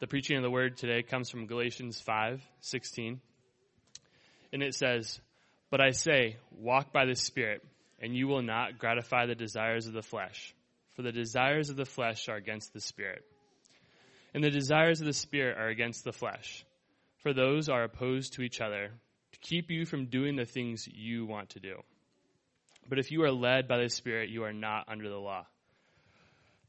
The preaching of the word today comes from Galatians 5:16. And it says, "But I say, walk by the Spirit, and you will not gratify the desires of the flesh, for the desires of the flesh are against the Spirit, and the desires of the Spirit are against the flesh, for those are opposed to each other, to keep you from doing the things you want to do. But if you are led by the Spirit, you are not under the law."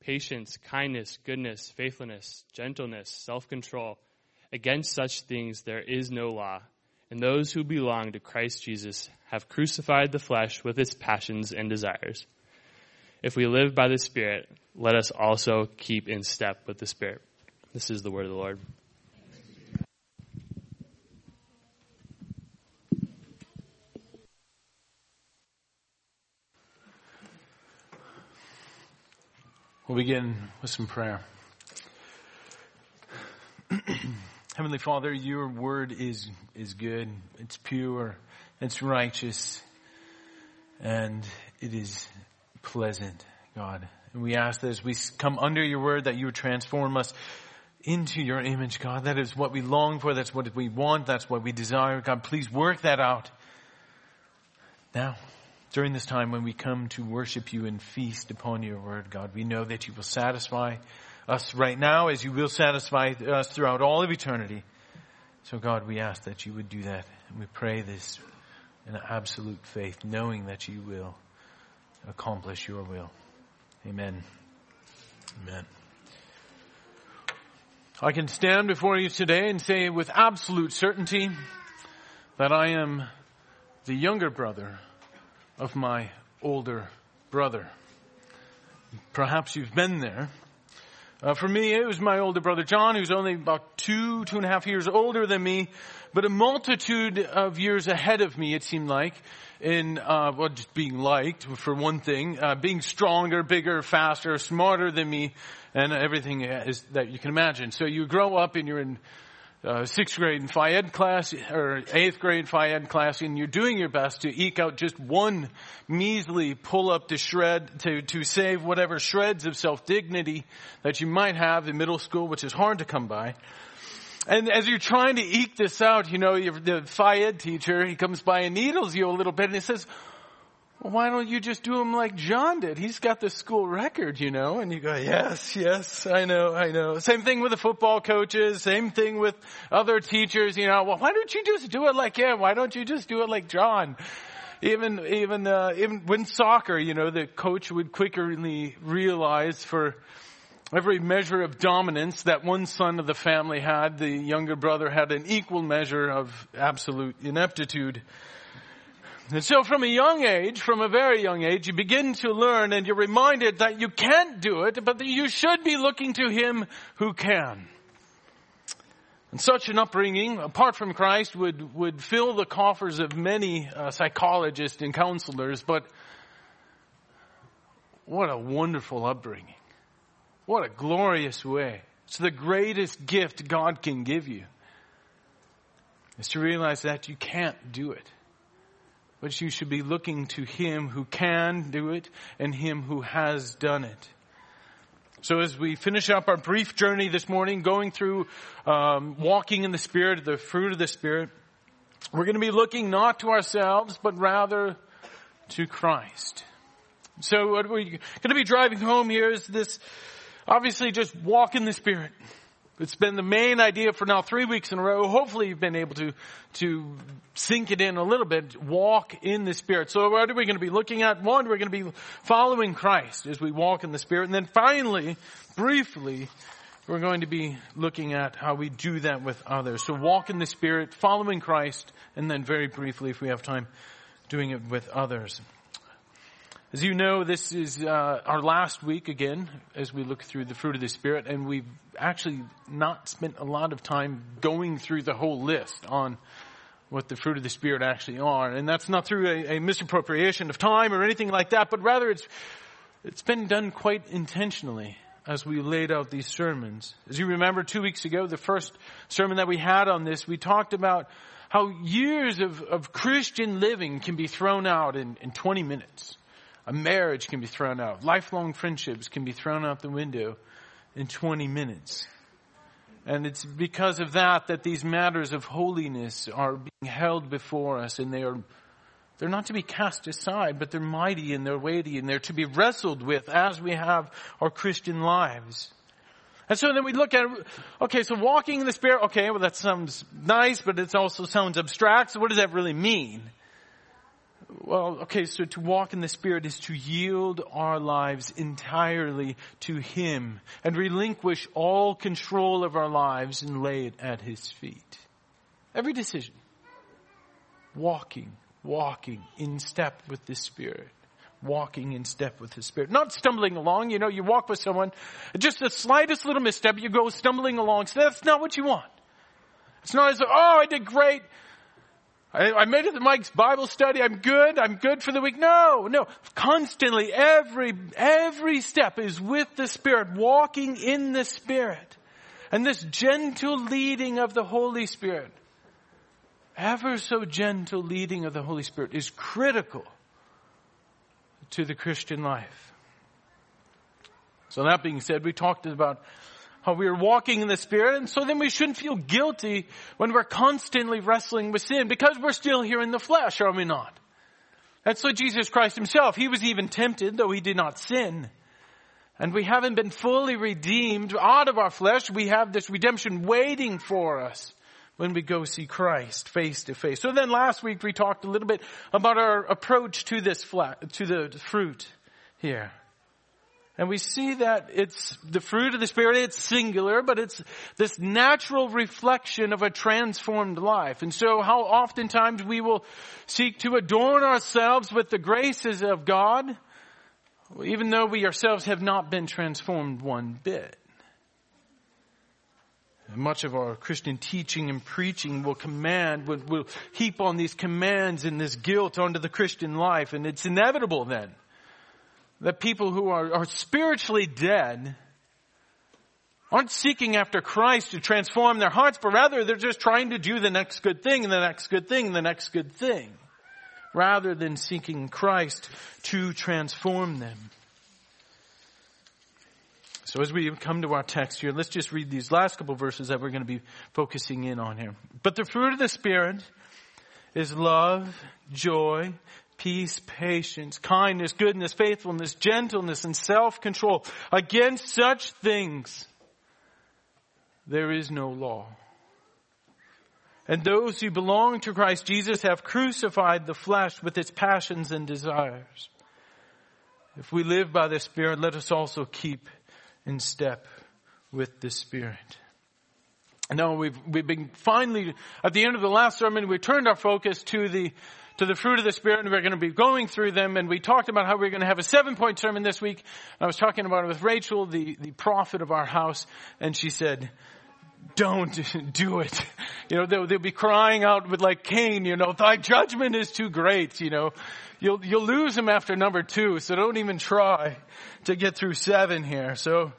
patience, kindness, goodness, faithfulness, gentleness, self-control. Against such things there is no law. And those who belong to Christ Jesus have crucified the flesh with its passions and desires. If we live by the Spirit, let us also keep in step with the Spirit. This is the word of the Lord. We'll begin with some prayer. Heavenly Father, your word is, is good. It's pure. It's righteous. And it is pleasant, God. And we ask that as we come under your word that you would transform us into your image, God. That is what we long for. That's what we want. That's what we desire. God, please work that out now during this time when we come to worship you and feast upon your word, God, we know that you will satisfy us right now as you will satisfy us throughout all of eternity. So God, we ask that you would do that. And we pray this in absolute faith, knowing that you will accomplish your will. Amen. Amen. I can stand before you today and say with absolute certainty that I am the younger brother of my older brother. Perhaps you've been there. Uh, for me, it was my older brother John, who's only about two, two and a half years older than me, but a multitude of years ahead of me, it seemed like, in, uh, well, just being liked, for one thing, uh, being stronger, bigger, faster, smarter than me, and everything is, that you can imagine. So you grow up and you're in uh, sixth grade in Phys Ed class or eighth grade Phys Ed class, and you're doing your best to eke out just one measly pull up to shred to to save whatever shreds of self dignity that you might have in middle school, which is hard to come by. And as you're trying to eke this out, you know, the Phys Ed teacher, he comes by and needles you a little bit, and he says, well, why don't you just do him like John did? He's got the school record, you know? And you go, yes, yes, I know, I know. Same thing with the football coaches, same thing with other teachers, you know, well, why don't you just do it like him? Why don't you just do it like John? Even, even, uh, even when soccer, you know, the coach would quickly realize for every measure of dominance that one son of the family had, the younger brother had an equal measure of absolute ineptitude. And so from a young age, from a very young age, you begin to learn and you're reminded that you can't do it, but that you should be looking to Him who can. And such an upbringing, apart from Christ, would, would fill the coffers of many uh, psychologists and counselors, but what a wonderful upbringing. What a glorious way. It's the greatest gift God can give you. Is to realize that you can't do it but you should be looking to Him who can do it and Him who has done it. So as we finish up our brief journey this morning, going through um, walking in the Spirit, the fruit of the Spirit, we're going to be looking not to ourselves, but rather to Christ. So what we're going to be driving home here is this, obviously just walk in the Spirit. It's been the main idea for now three weeks in a row. Hopefully you've been able to, to sink it in a little bit. Walk in the Spirit. So what are we going to be looking at? One, we're going to be following Christ as we walk in the Spirit. And then finally, briefly, we're going to be looking at how we do that with others. So walk in the Spirit, following Christ, and then very briefly, if we have time, doing it with others. As you know, this is uh, our last week again as we look through the fruit of the Spirit, and we've actually not spent a lot of time going through the whole list on what the fruit of the Spirit actually are. And that's not through a, a misappropriation of time or anything like that, but rather it's, it's been done quite intentionally as we laid out these sermons. As you remember two weeks ago, the first sermon that we had on this, we talked about how years of, of Christian living can be thrown out in, in 20 minutes. A marriage can be thrown out. Lifelong friendships can be thrown out the window in 20 minutes. And it's because of that that these matters of holiness are being held before us and they are, they're not to be cast aside, but they're mighty and they're weighty and they're to be wrestled with as we have our Christian lives. And so then we look at, okay, so walking in the Spirit, okay, well that sounds nice, but it also sounds abstract, so what does that really mean? Well, okay, so to walk in the Spirit is to yield our lives entirely to Him and relinquish all control of our lives and lay it at His feet. Every decision. Walking, walking in step with the Spirit. Walking in step with the Spirit. Not stumbling along, you know, you walk with someone, just the slightest little misstep, you go stumbling along. So that's not what you want. It's not as, oh, I did great. I, I made it to Mike's Bible study. I'm good. I'm good for the week. No, no. Constantly, every, every step is with the Spirit, walking in the Spirit. And this gentle leading of the Holy Spirit, ever so gentle leading of the Holy Spirit is critical to the Christian life. So that being said, we talked about how we are walking in the Spirit, and so then we shouldn't feel guilty when we're constantly wrestling with sin because we're still here in the flesh, are we not? That's what Jesus Christ himself, he was even tempted, though he did not sin. And we haven't been fully redeemed out of our flesh. We have this redemption waiting for us when we go see Christ face to face. So then last week we talked a little bit about our approach to this flat, to the fruit here. And we see that it's the fruit of the Spirit, it's singular, but it's this natural reflection of a transformed life. And so how oftentimes we will seek to adorn ourselves with the graces of God, even though we ourselves have not been transformed one bit. Much of our Christian teaching and preaching will command, will, will heap on these commands and this guilt onto the Christian life, and it's inevitable then that people who are, are spiritually dead aren't seeking after Christ to transform their hearts, but rather they're just trying to do the next good thing and the next good thing and the next good thing, rather than seeking Christ to transform them. So as we come to our text here, let's just read these last couple verses that we're going to be focusing in on here. But the fruit of the Spirit is love, joy, peace, patience, kindness, goodness, faithfulness, gentleness, and self-control. Against such things, there is no law. And those who belong to Christ Jesus have crucified the flesh with its passions and desires. If we live by the Spirit, let us also keep in step with the Spirit. Now we've, we've been finally, at the end of the last sermon, we turned our focus to the to the fruit of the Spirit, and we're going to be going through them. And we talked about how we're going to have a seven point sermon this week. I was talking about it with Rachel, the, the prophet of our house, and she said, don't do it. You know, they'll, they'll be crying out with like Cain, you know, thy judgment is too great, you know. You'll, you'll lose him after number two, so don't even try to get through seven here. So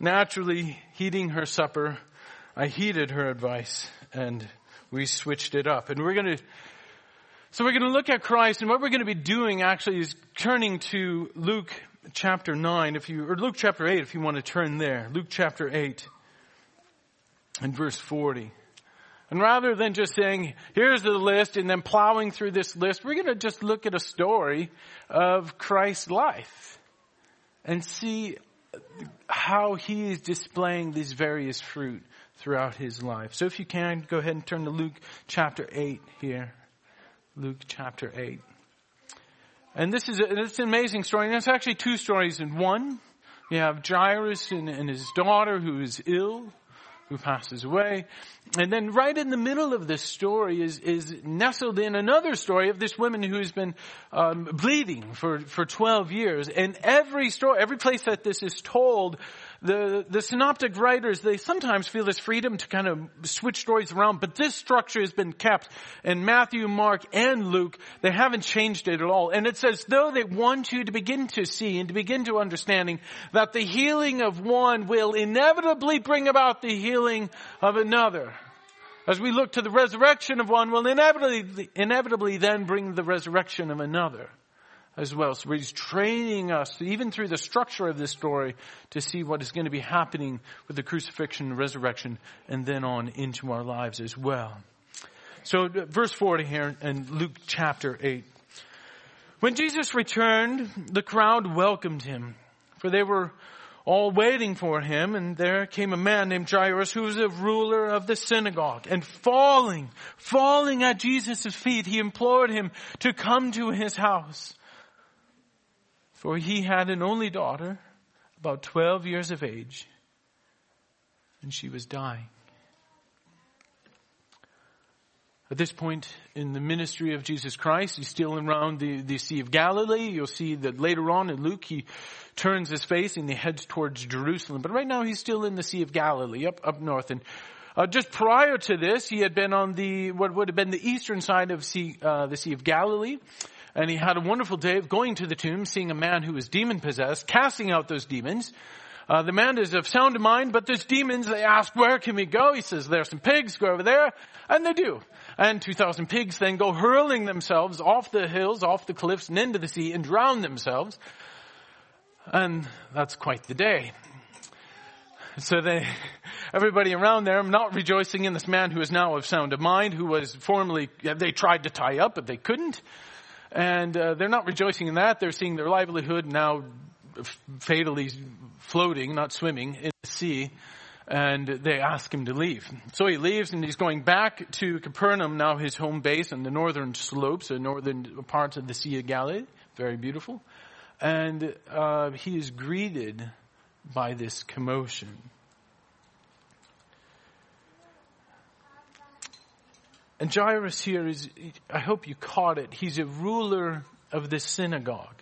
naturally, heeding her supper, I heeded her advice and we switched it up. And we're going to so we're going to look at Christ and what we're going to be doing actually is turning to Luke chapter 9 if you, or Luke chapter 8 if you want to turn there. Luke chapter 8 and verse 40. And rather than just saying, here's the list and then plowing through this list, we're going to just look at a story of Christ's life and see how he is displaying these various fruit throughout his life. So if you can, go ahead and turn to Luke chapter 8 here. Luke chapter 8. And this is a, it's an amazing story. And it's actually two stories in one. You have Jairus and, and his daughter who is ill, who passes away. And then right in the middle of this story is, is nestled in another story of this woman who's been um, bleeding for, for 12 years. And every story, every place that this is told, the, the synoptic writers, they sometimes feel this freedom to kind of switch stories around, but this structure has been kept in Matthew, Mark, and Luke. They haven't changed it at all. And it's as though they want you to begin to see and to begin to understanding that the healing of one will inevitably bring about the healing of another. As we look to the resurrection of one will inevitably, inevitably then bring the resurrection of another as well. So he's training us, even through the structure of this story, to see what is going to be happening with the crucifixion and resurrection and then on into our lives as well. So verse 40 here in Luke chapter 8. When Jesus returned, the crowd welcomed him, for they were all waiting for him, and there came a man named Jairus who was a ruler of the synagogue. And falling, falling at Jesus' feet, he implored him to come to his house for he had an only daughter, about 12 years of age, and she was dying. At this point in the ministry of Jesus Christ, he's still around the, the Sea of Galilee. You'll see that later on in Luke, he turns his face and he heads towards Jerusalem. But right now, he's still in the Sea of Galilee, up, up north. And uh, just prior to this, he had been on the, what would have been the eastern side of sea, uh, the Sea of Galilee and he had a wonderful day of going to the tomb, seeing a man who was demon possessed, casting out those demons. Uh, the man is of sound mind, but those demons, they ask, where can we go? He says, there are some pigs, go over there. And they do. And 2,000 pigs then go hurling themselves off the hills, off the cliffs, and into the sea and drown themselves. And that's quite the day. So they, everybody around there, not rejoicing in this man who is now of sound of mind, who was formerly, they tried to tie up, but they couldn't. And uh, they're not rejoicing in that. They're seeing their livelihood now fatally floating, not swimming, in the sea. And they ask him to leave. So he leaves and he's going back to Capernaum, now his home base on the northern slopes, the northern parts of the Sea of Galilee. Very beautiful. And uh, he is greeted by this commotion. And Jairus here is, I hope you caught it, he's a ruler of the synagogue.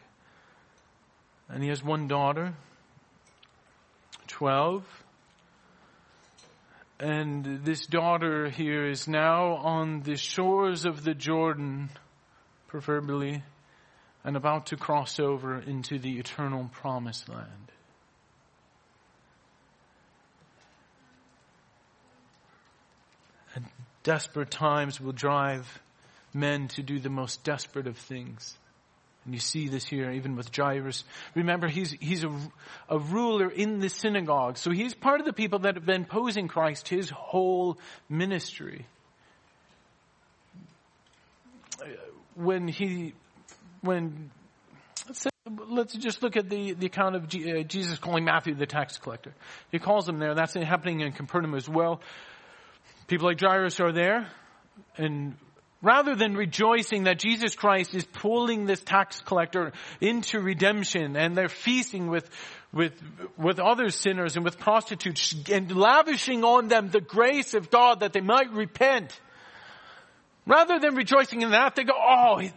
And he has one daughter, 12. And this daughter here is now on the shores of the Jordan, proverbially, and about to cross over into the eternal promised land. Desperate times will drive men to do the most desperate of things. And you see this here even with Jairus. Remember, he's, he's a, a ruler in the synagogue. So he's part of the people that have been posing Christ his whole ministry. When he, when, let's, say, let's just look at the, the account of G, uh, Jesus calling Matthew the tax collector. He calls him there. That's happening in Capernaum as well. People like Jairus are there, and rather than rejoicing that Jesus Christ is pulling this tax collector into redemption and they're feasting with, with, with other sinners and with prostitutes and lavishing on them the grace of God that they might repent. Rather than rejoicing in that, they go, oh, he,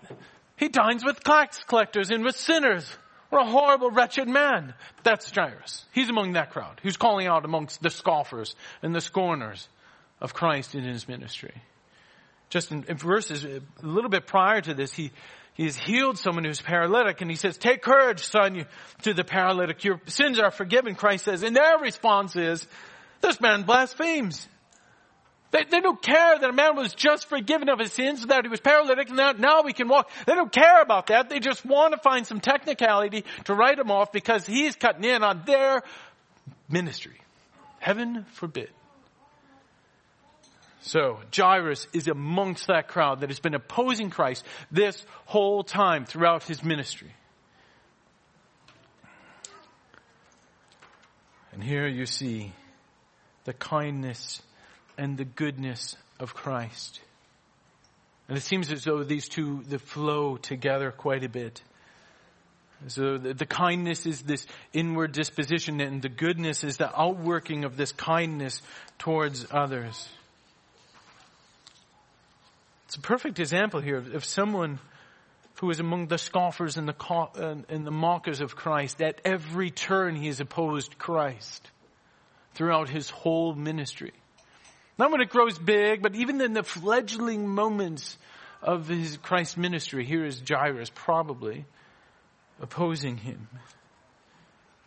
he dines with tax collectors and with sinners. What a horrible, wretched man. That's Jairus. He's among that crowd who's calling out amongst the scoffers and the scorners of Christ in his ministry. Just in, in verses, a little bit prior to this, he, has healed someone who's paralytic and he says, take courage, son, you, to the paralytic. Your sins are forgiven, Christ says. And their response is, this man blasphemes. They, they don't care that a man was just forgiven of his sins, that he was paralytic, and that now we can walk. They don't care about that. They just want to find some technicality to write him off because he's cutting in on their ministry. Heaven forbid. So Jairus is amongst that crowd that has been opposing Christ this whole time throughout his ministry. And here you see the kindness and the goodness of Christ. And it seems as though these two flow together quite a bit. So the, the kindness is this inward disposition and the goodness is the outworking of this kindness towards others. It's a perfect example here of, someone who is among the scoffers and the, and the mockers of Christ. At every turn he has opposed Christ throughout his whole ministry. Not when it grows big, but even in the fledgling moments of his Christ ministry, here is Jairus probably opposing him.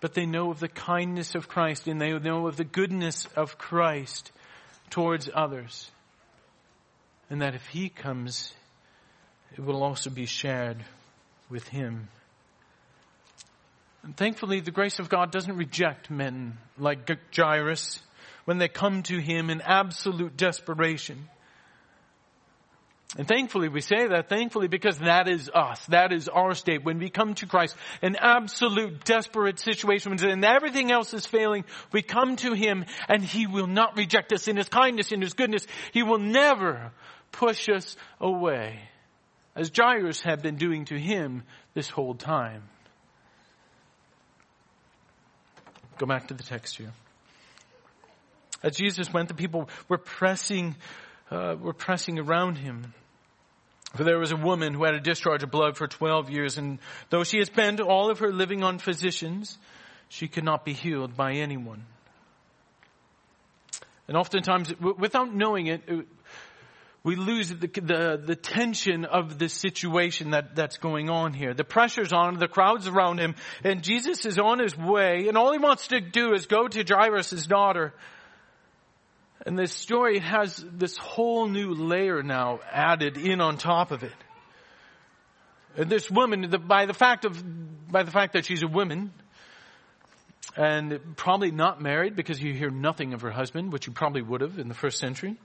But they know of the kindness of Christ and they know of the goodness of Christ towards others. And that if he comes, it will also be shared with him. And thankfully, the grace of God doesn't reject men like Jairus when they come to him in absolute desperation. And thankfully we say that, thankfully because that is us. That is our state. When we come to Christ, an absolute desperate situation, when everything else is failing, we come to Him and He will not reject us in His kindness, in His goodness. He will never push us away. As Jairus had been doing to Him this whole time. Go back to the text here. As Jesus went, the people were pressing, uh, were pressing around him. For there was a woman who had a discharge of blood for 12 years, and though she had spent all of her living on physicians, she could not be healed by anyone. And oftentimes, without knowing it, we lose the, the, the, tension of the situation that, that's going on here. The pressure's on, him, the crowd's around him, and Jesus is on his way, and all he wants to do is go to Jairus' daughter and this story has this whole new layer now added in on top of it. And this woman, by the fact of, by the fact that she's a woman, and probably not married because you hear nothing of her husband, which you probably would have in the first century.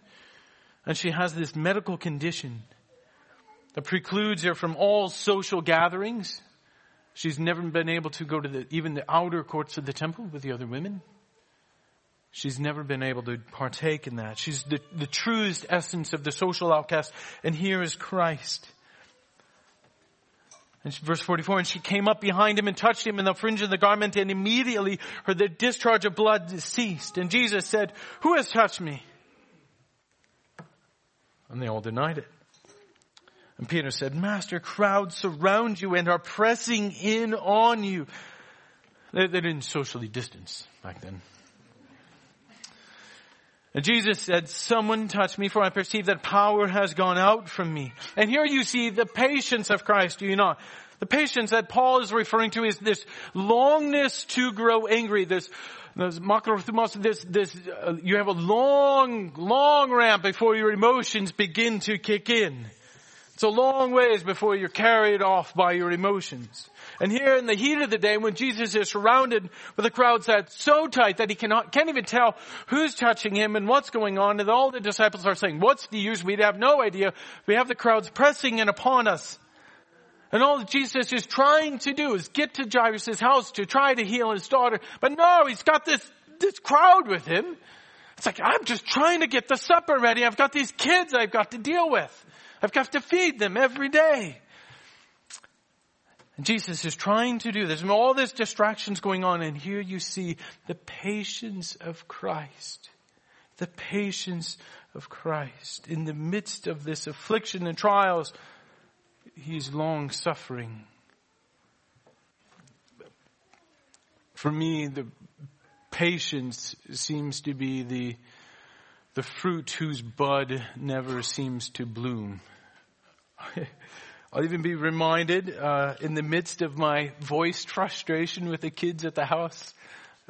And she has this medical condition that precludes her from all social gatherings. She's never been able to go to the, even the outer courts of the temple with the other women. She's never been able to partake in that. She's the, the truest essence of the social outcast. And here is Christ. And verse 44, and she came up behind him and touched him in the fringe of the garment and immediately her the discharge of blood ceased. And Jesus said, who has touched me? And they all denied it. And Peter said, Master, crowds surround you and are pressing in on you. They, they didn't socially distance back then. And Jesus said, someone touched me for I perceive that power has gone out from me. And here you see the patience of Christ, do you not? The patience that Paul is referring to is this longness to grow angry, this, this, this, this uh, you have a long, long ramp before your emotions begin to kick in. It's a long ways before you're carried off by your emotions. And here in the heat of the day when Jesus is surrounded with a crowd that's so tight that he cannot, can't even tell who's touching him and what's going on and all the disciples are saying, what's the use? We'd have no idea. We have the crowds pressing in upon us. And all Jesus is trying to do is get to Jairus' house to try to heal his daughter. But no, he's got this, this crowd with him. It's like, I'm just trying to get the supper ready. I've got these kids I've got to deal with. I've got to feed them every day. And Jesus is trying to do this. And all this distractions going on. And here you see the patience of Christ. The patience of Christ. In the midst of this affliction and trials, He's long suffering. For me, the patience seems to be the, the fruit whose bud never seems to bloom. I'll even be reminded uh, in the midst of my voiced frustration with the kids at the house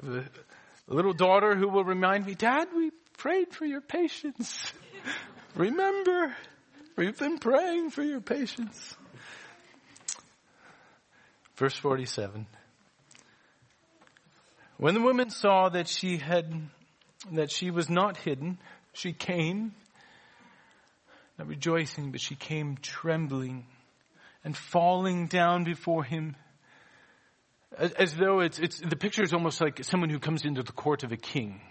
a little daughter who will remind me, Dad, we prayed for your patience. Remember, we've been praying for your patience. Verse 47. When the woman saw that she had, that she was not hidden, she came, not rejoicing, but she came trembling and falling down before him. As, though it's, it's, the picture is almost like someone who comes into the court of a king.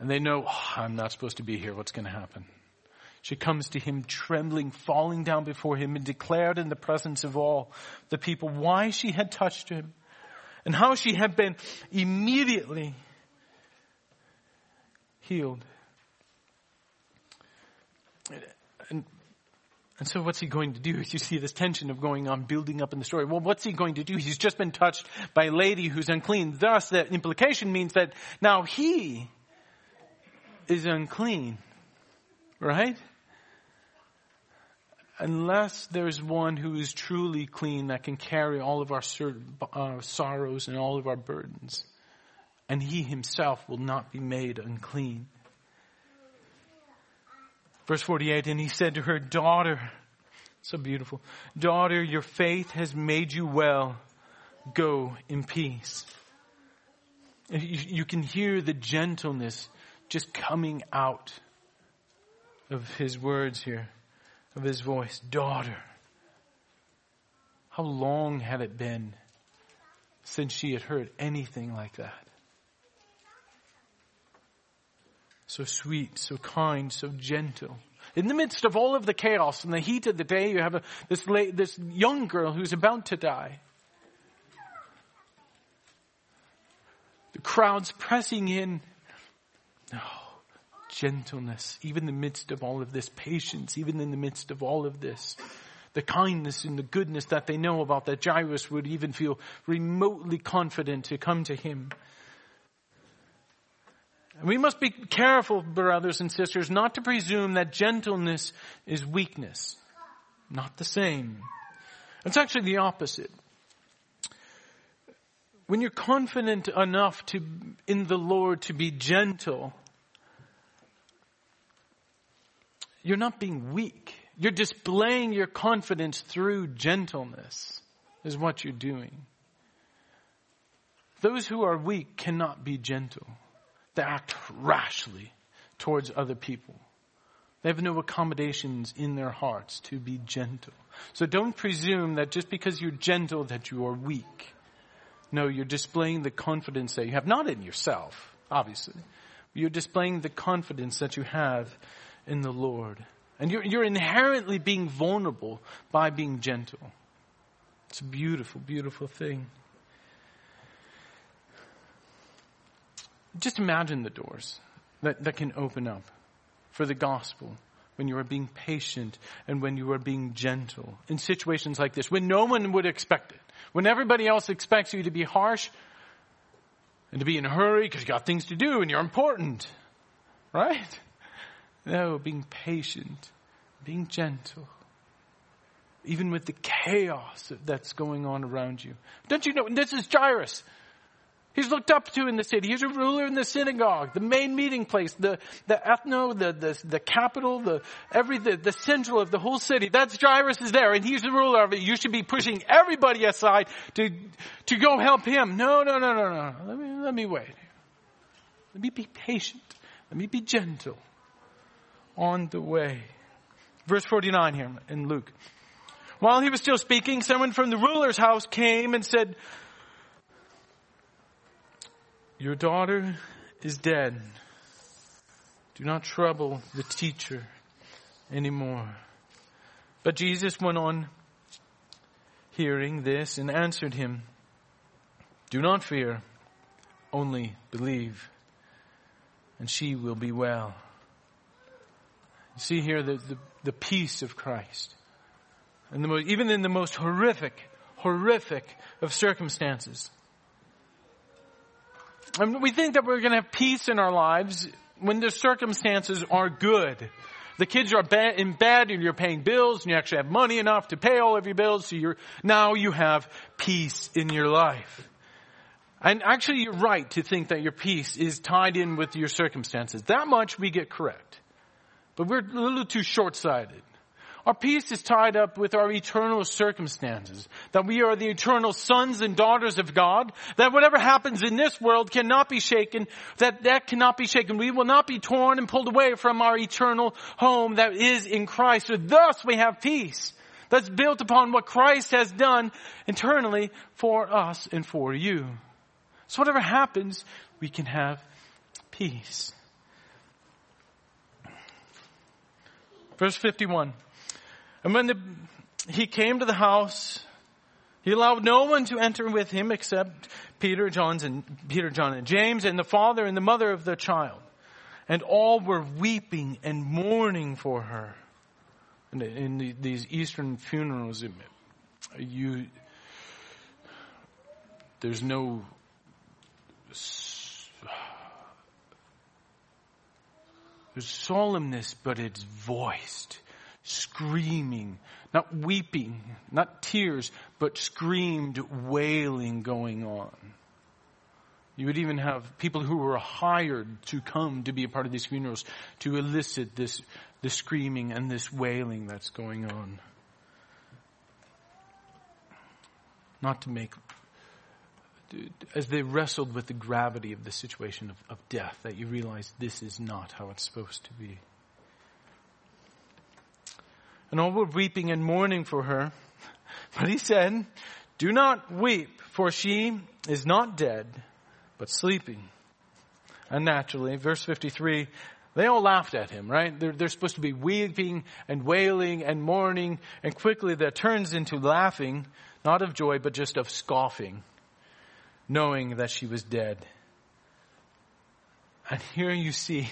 And they know, oh, I'm not supposed to be here. What's going to happen? She comes to him trembling, falling down before him and declared in the presence of all the people why she had touched him and how she had been immediately healed. And, and so what's he going to do? You see this tension of going on building up in the story. Well, what's he going to do? He's just been touched by a lady who's unclean. Thus, the implication means that now he is unclean. Right? Unless there's one who is truly clean that can carry all of our uh, sorrows and all of our burdens, and he himself will not be made unclean. Verse 48, and he said to her, daughter, so beautiful, daughter, your faith has made you well. Go in peace. You can hear the gentleness just coming out of his words here of his voice, Daughter. How long had it been since she had heard anything like that? So sweet, so kind, so gentle. In the midst of all of the chaos and the heat of the day, you have a, this, late, this young girl who's about to die. The crowds pressing in. Oh, gentleness, even in the midst of all of this patience, even in the midst of all of this, the kindness and the goodness that they know about that Jairus would even feel remotely confident to come to him. And we must be careful, brothers and sisters, not to presume that gentleness is weakness. Not the same. It's actually the opposite. When you're confident enough to, in the Lord to be gentle, you're not being weak. You're displaying your confidence through gentleness is what you're doing. Those who are weak cannot be gentle. They act rashly towards other people. They have no accommodations in their hearts to be gentle. So don't presume that just because you're gentle that you are weak. No, you're displaying the confidence that you have, not in yourself, obviously. You're displaying the confidence that you have in the Lord. And you're, you're inherently being vulnerable by being gentle. It's a beautiful, beautiful thing. Just imagine the doors that, that can open up for the gospel when you are being patient and when you are being gentle in situations like this, when no one would expect it, when everybody else expects you to be harsh and to be in a hurry because you've got things to do and you're important, right? No, being patient, being gentle, even with the chaos that's going on around you. Don't you know? This is Jairus. He's looked up to in the city. He's a ruler in the synagogue, the main meeting place, the, the ethno, the, the, the capital, the, every, the, the central of the whole city. That's Jairus is there and he's the ruler of it. You should be pushing everybody aside to, to go help him. No, no, no, no, no. Let me, let me wait. Let me be patient. Let me be gentle on the way. Verse 49 here in Luke. While he was still speaking, someone from the ruler's house came and said, Your daughter is dead. Do not trouble the teacher anymore. But Jesus went on hearing this and answered him, Do not fear, only believe, and she will be well. See here the, the, the peace of Christ. And the most, even in the most horrific, horrific of circumstances. And we think that we're going to have peace in our lives when the circumstances are good. The kids are in bed and you're paying bills and you actually have money enough to pay all of your bills. So you're, now you have peace in your life. And actually you're right to think that your peace is tied in with your circumstances. That much we get correct. But we're a little too short-sighted. Our peace is tied up with our eternal circumstances. That we are the eternal sons and daughters of God. That whatever happens in this world cannot be shaken. That that cannot be shaken. We will not be torn and pulled away from our eternal home that is in Christ. So thus we have peace. That's built upon what Christ has done internally for us and for you. So whatever happens, we can have peace. Verse 51. And when the, he came to the house, he allowed no one to enter with him except Peter, John's and Peter, John, and James, and the father and the mother of the child. And all were weeping and mourning for her. In, in the, these Eastern funerals, you there's no there's solemnness, but it's voiced, screaming, not weeping, not tears, but screamed wailing going on. You would even have people who were hired to come to be a part of these funerals to elicit this, this screaming and this wailing that's going on. Not to make as they wrestled with the gravity of the situation of, of death, that you realize this is not how it's supposed to be. And all were weeping and mourning for her. But he said, Do not weep, for she is not dead, but sleeping. And naturally, verse 53, they all laughed at him, right? They're, they're supposed to be weeping and wailing and mourning, and quickly that turns into laughing, not of joy, but just of scoffing knowing that she was dead. And here you see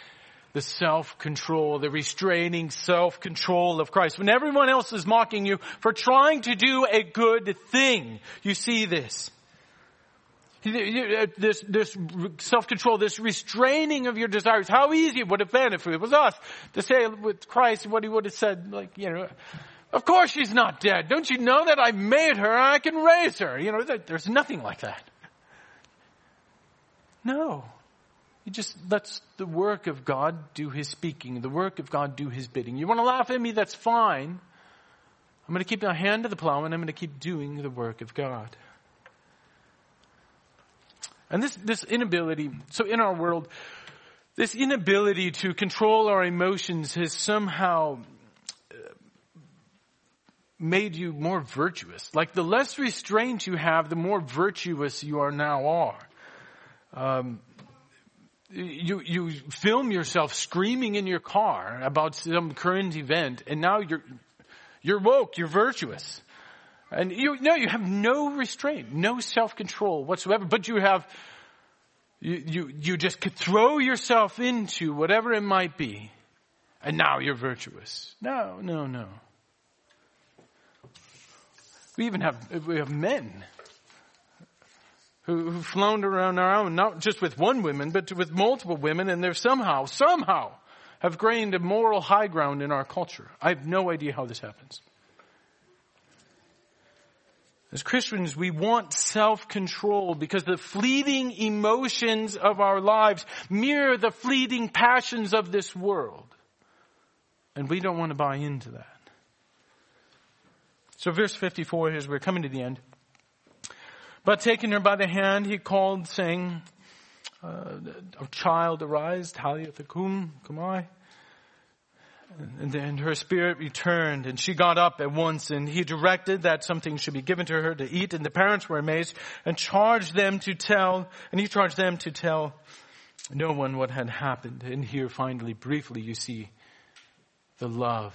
the self-control, the restraining self-control of Christ. When everyone else is mocking you for trying to do a good thing, you see this. Uh, this, this self-control, this restraining of your desires. How easy it would have been if it was us to say with Christ what he would have said, like, you know, of course she's not dead. Don't you know that I made her I can raise her? You know, there's nothing like that. No. He just lets the work of God do his speaking, the work of God do his bidding. You want to laugh at me? That's fine. I'm going to keep my hand to the plow and I'm going to keep doing the work of God. And this, this inability, so in our world, this inability to control our emotions has somehow made you more virtuous. Like the less restraint you have, the more virtuous you are now are. Um, you you film yourself screaming in your car about some current event, and now you're you're woke, you're virtuous, and you no, you have no restraint, no self control whatsoever. But you have you you you just could throw yourself into whatever it might be, and now you're virtuous. No, no, no. We even have, we have men who, who've flown around our own, not just with one woman, but with multiple women, and they've somehow, somehow have gained a moral high ground in our culture. I have no idea how this happens. As Christians, we want self-control because the fleeting emotions of our lives mirror the fleeting passions of this world. And we don't want to buy into that. So verse 54 is, we're coming to the end. But taking her by the hand, he called saying, uh, child arise, Talitha kum, kumai. And then her spirit returned and she got up at once and he directed that something should be given to her to eat and the parents were amazed and charged them to tell, and he charged them to tell no one what had happened. And here finally, briefly, you see the love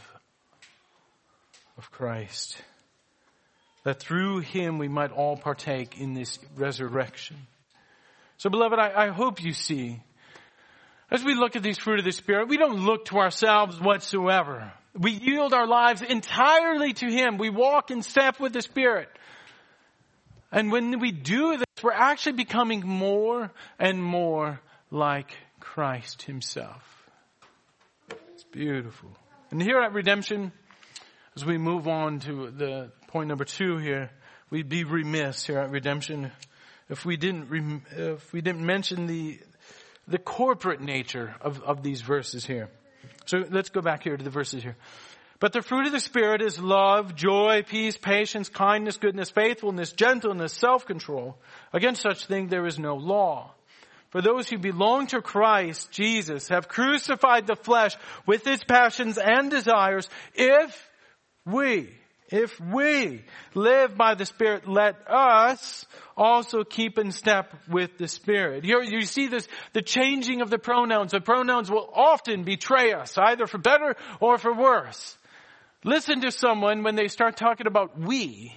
of Christ that through him we might all partake in this resurrection. So beloved, I, I, hope you see, as we look at these fruit of the Spirit, we don't look to ourselves whatsoever. We yield our lives entirely to Him. We walk in step with the Spirit. And when we do this, we're actually becoming more and more like Christ Himself. It's beautiful. And here at Redemption, as we move on to the point number two here, we'd be remiss here at Redemption if we didn't, if we didn't mention the, the corporate nature of, of these verses here. So let's go back here to the verses here. But the fruit of the Spirit is love, joy, peace, patience, kindness, goodness, faithfulness, gentleness, self-control. Against such thing there is no law. For those who belong to Christ Jesus have crucified the flesh with its passions and desires if we If we live by the Spirit, let us also keep in step with the Spirit. Here you see this, the changing of the pronouns. The pronouns will often betray us, either for better or for worse. Listen to someone when they start talking about we.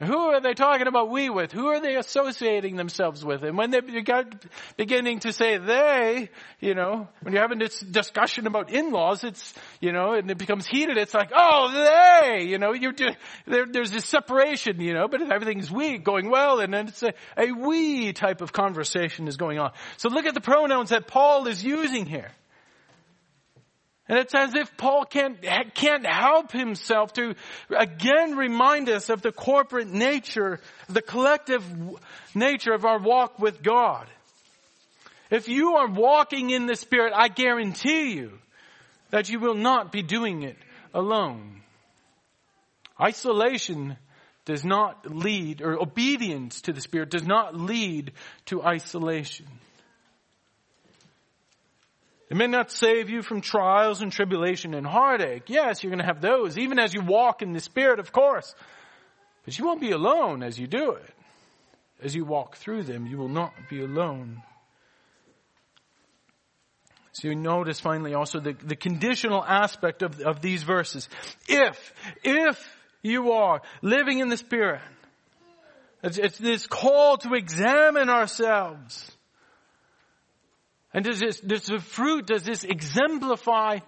Who are they talking about we with? Who are they associating themselves with? And when they got beginning to say they, you know, when you're having this discussion about in-laws, it's, you know, and it becomes heated, it's like, oh, they, you know, you're, there, there's this separation, you know, but everything's we going well, and then it's a, a we type of conversation is going on. So look at the pronouns that Paul is using here. And it's as if Paul can't, can't help himself to again remind us of the corporate nature, the collective nature of our walk with God. If you are walking in the Spirit, I guarantee you that you will not be doing it alone. Isolation does not lead, or obedience to the Spirit does not lead to isolation. It may not save you from trials and tribulation and heartache. Yes, you're going to have those, even as you walk in the Spirit, of course. But you won't be alone as you do it. As you walk through them, you will not be alone. So you notice finally also the, the conditional aspect of, of these verses. If, if you are living in the Spirit, it's, it's this call to examine ourselves and does this, does the fruit, does this exemplify,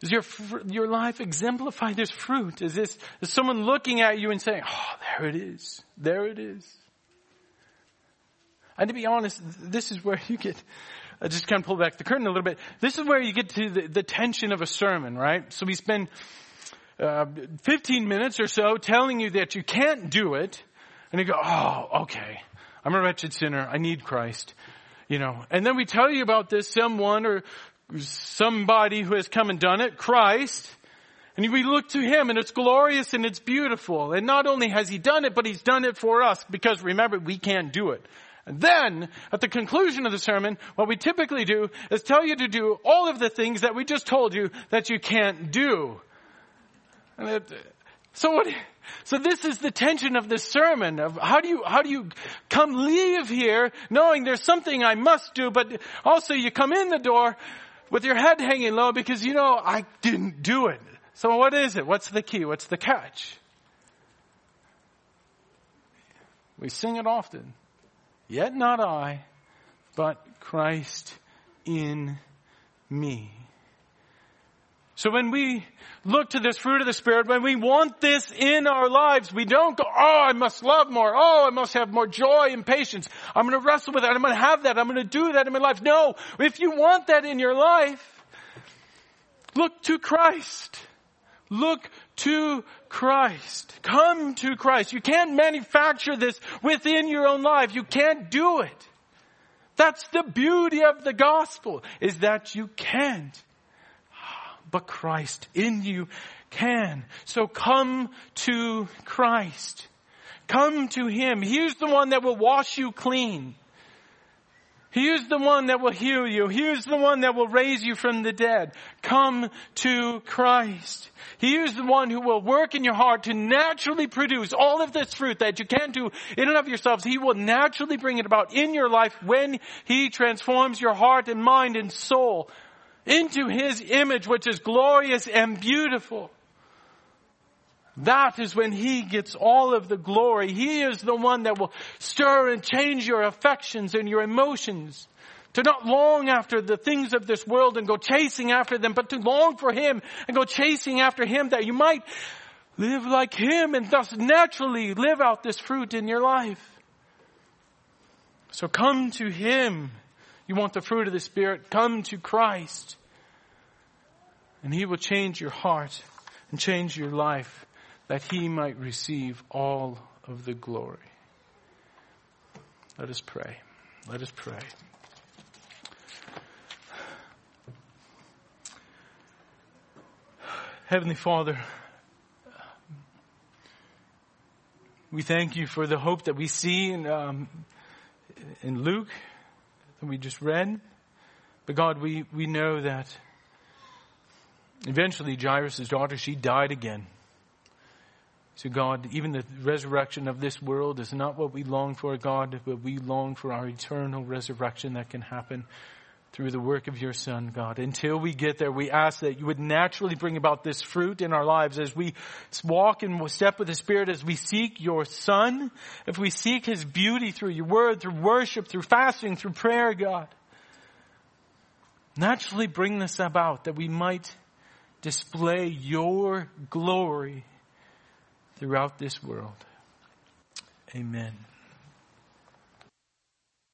does your, your life exemplify this fruit? Is this, is someone looking at you and saying, oh, there it is. There it is. And to be honest, this is where you get, I just kind of pull back the curtain a little bit. This is where you get to the, the tension of a sermon, right? So we spend uh, 15 minutes or so telling you that you can't do it, and you go, oh, okay. I'm a wretched sinner. I need Christ. You know, and then we tell you about this someone or somebody who has come and done it, Christ. And we look to Him and it's glorious and it's beautiful. And not only has He done it, but He's done it for us because remember, we can't do it. And then, at the conclusion of the sermon, what we typically do is tell you to do all of the things that we just told you that you can't do. And It, so what, so this is the tension of this sermon of how do you, how do you come leave here knowing there's something I must do, but also you come in the door with your head hanging low because you know I didn't do it. So what is it? What's the key? What's the catch? We sing it often. Yet not I, but Christ in me. So when we look to this fruit of the Spirit, when we want this in our lives, we don't go, oh, I must love more. Oh, I must have more joy and patience. I'm going to wrestle with that. I'm going to have that. I'm going to do that in my life. No, if you want that in your life, look to Christ. Look to Christ. Come to Christ. You can't manufacture this within your own life. You can't do it. That's the beauty of the gospel, is that you can't but Christ in you can. So come to Christ. Come to Him. He's the one that will wash you clean. He is the one that will heal you. He is the one that will raise you from the dead. Come to Christ. He is the one who will work in your heart to naturally produce all of this fruit that you can't do in and of yourselves. He will naturally bring it about in your life when He transforms your heart and mind and soul into His image, which is glorious and beautiful. That is when He gets all of the glory. He is the one that will stir and change your affections and your emotions. To not long after the things of this world and go chasing after them, but to long for Him and go chasing after Him that you might live like Him and thus naturally live out this fruit in your life. So come to Him. You want the fruit of the Spirit? Come to Christ. And He will change your heart and change your life that He might receive all of the glory. Let us pray. Let us pray. Heavenly Father, we thank you for the hope that we see in, um, in Luke that we just read. But God, we, we know that Eventually, Jairus' daughter, she died again. So, God, even the resurrection of this world is not what we long for, God, but we long for our eternal resurrection that can happen through the work of your Son, God. Until we get there, we ask that you would naturally bring about this fruit in our lives as we walk and step with the Spirit, as we seek your Son, if we seek His beauty through your word, through worship, through fasting, through prayer, God. Naturally bring this about that we might display your glory throughout this world. Amen.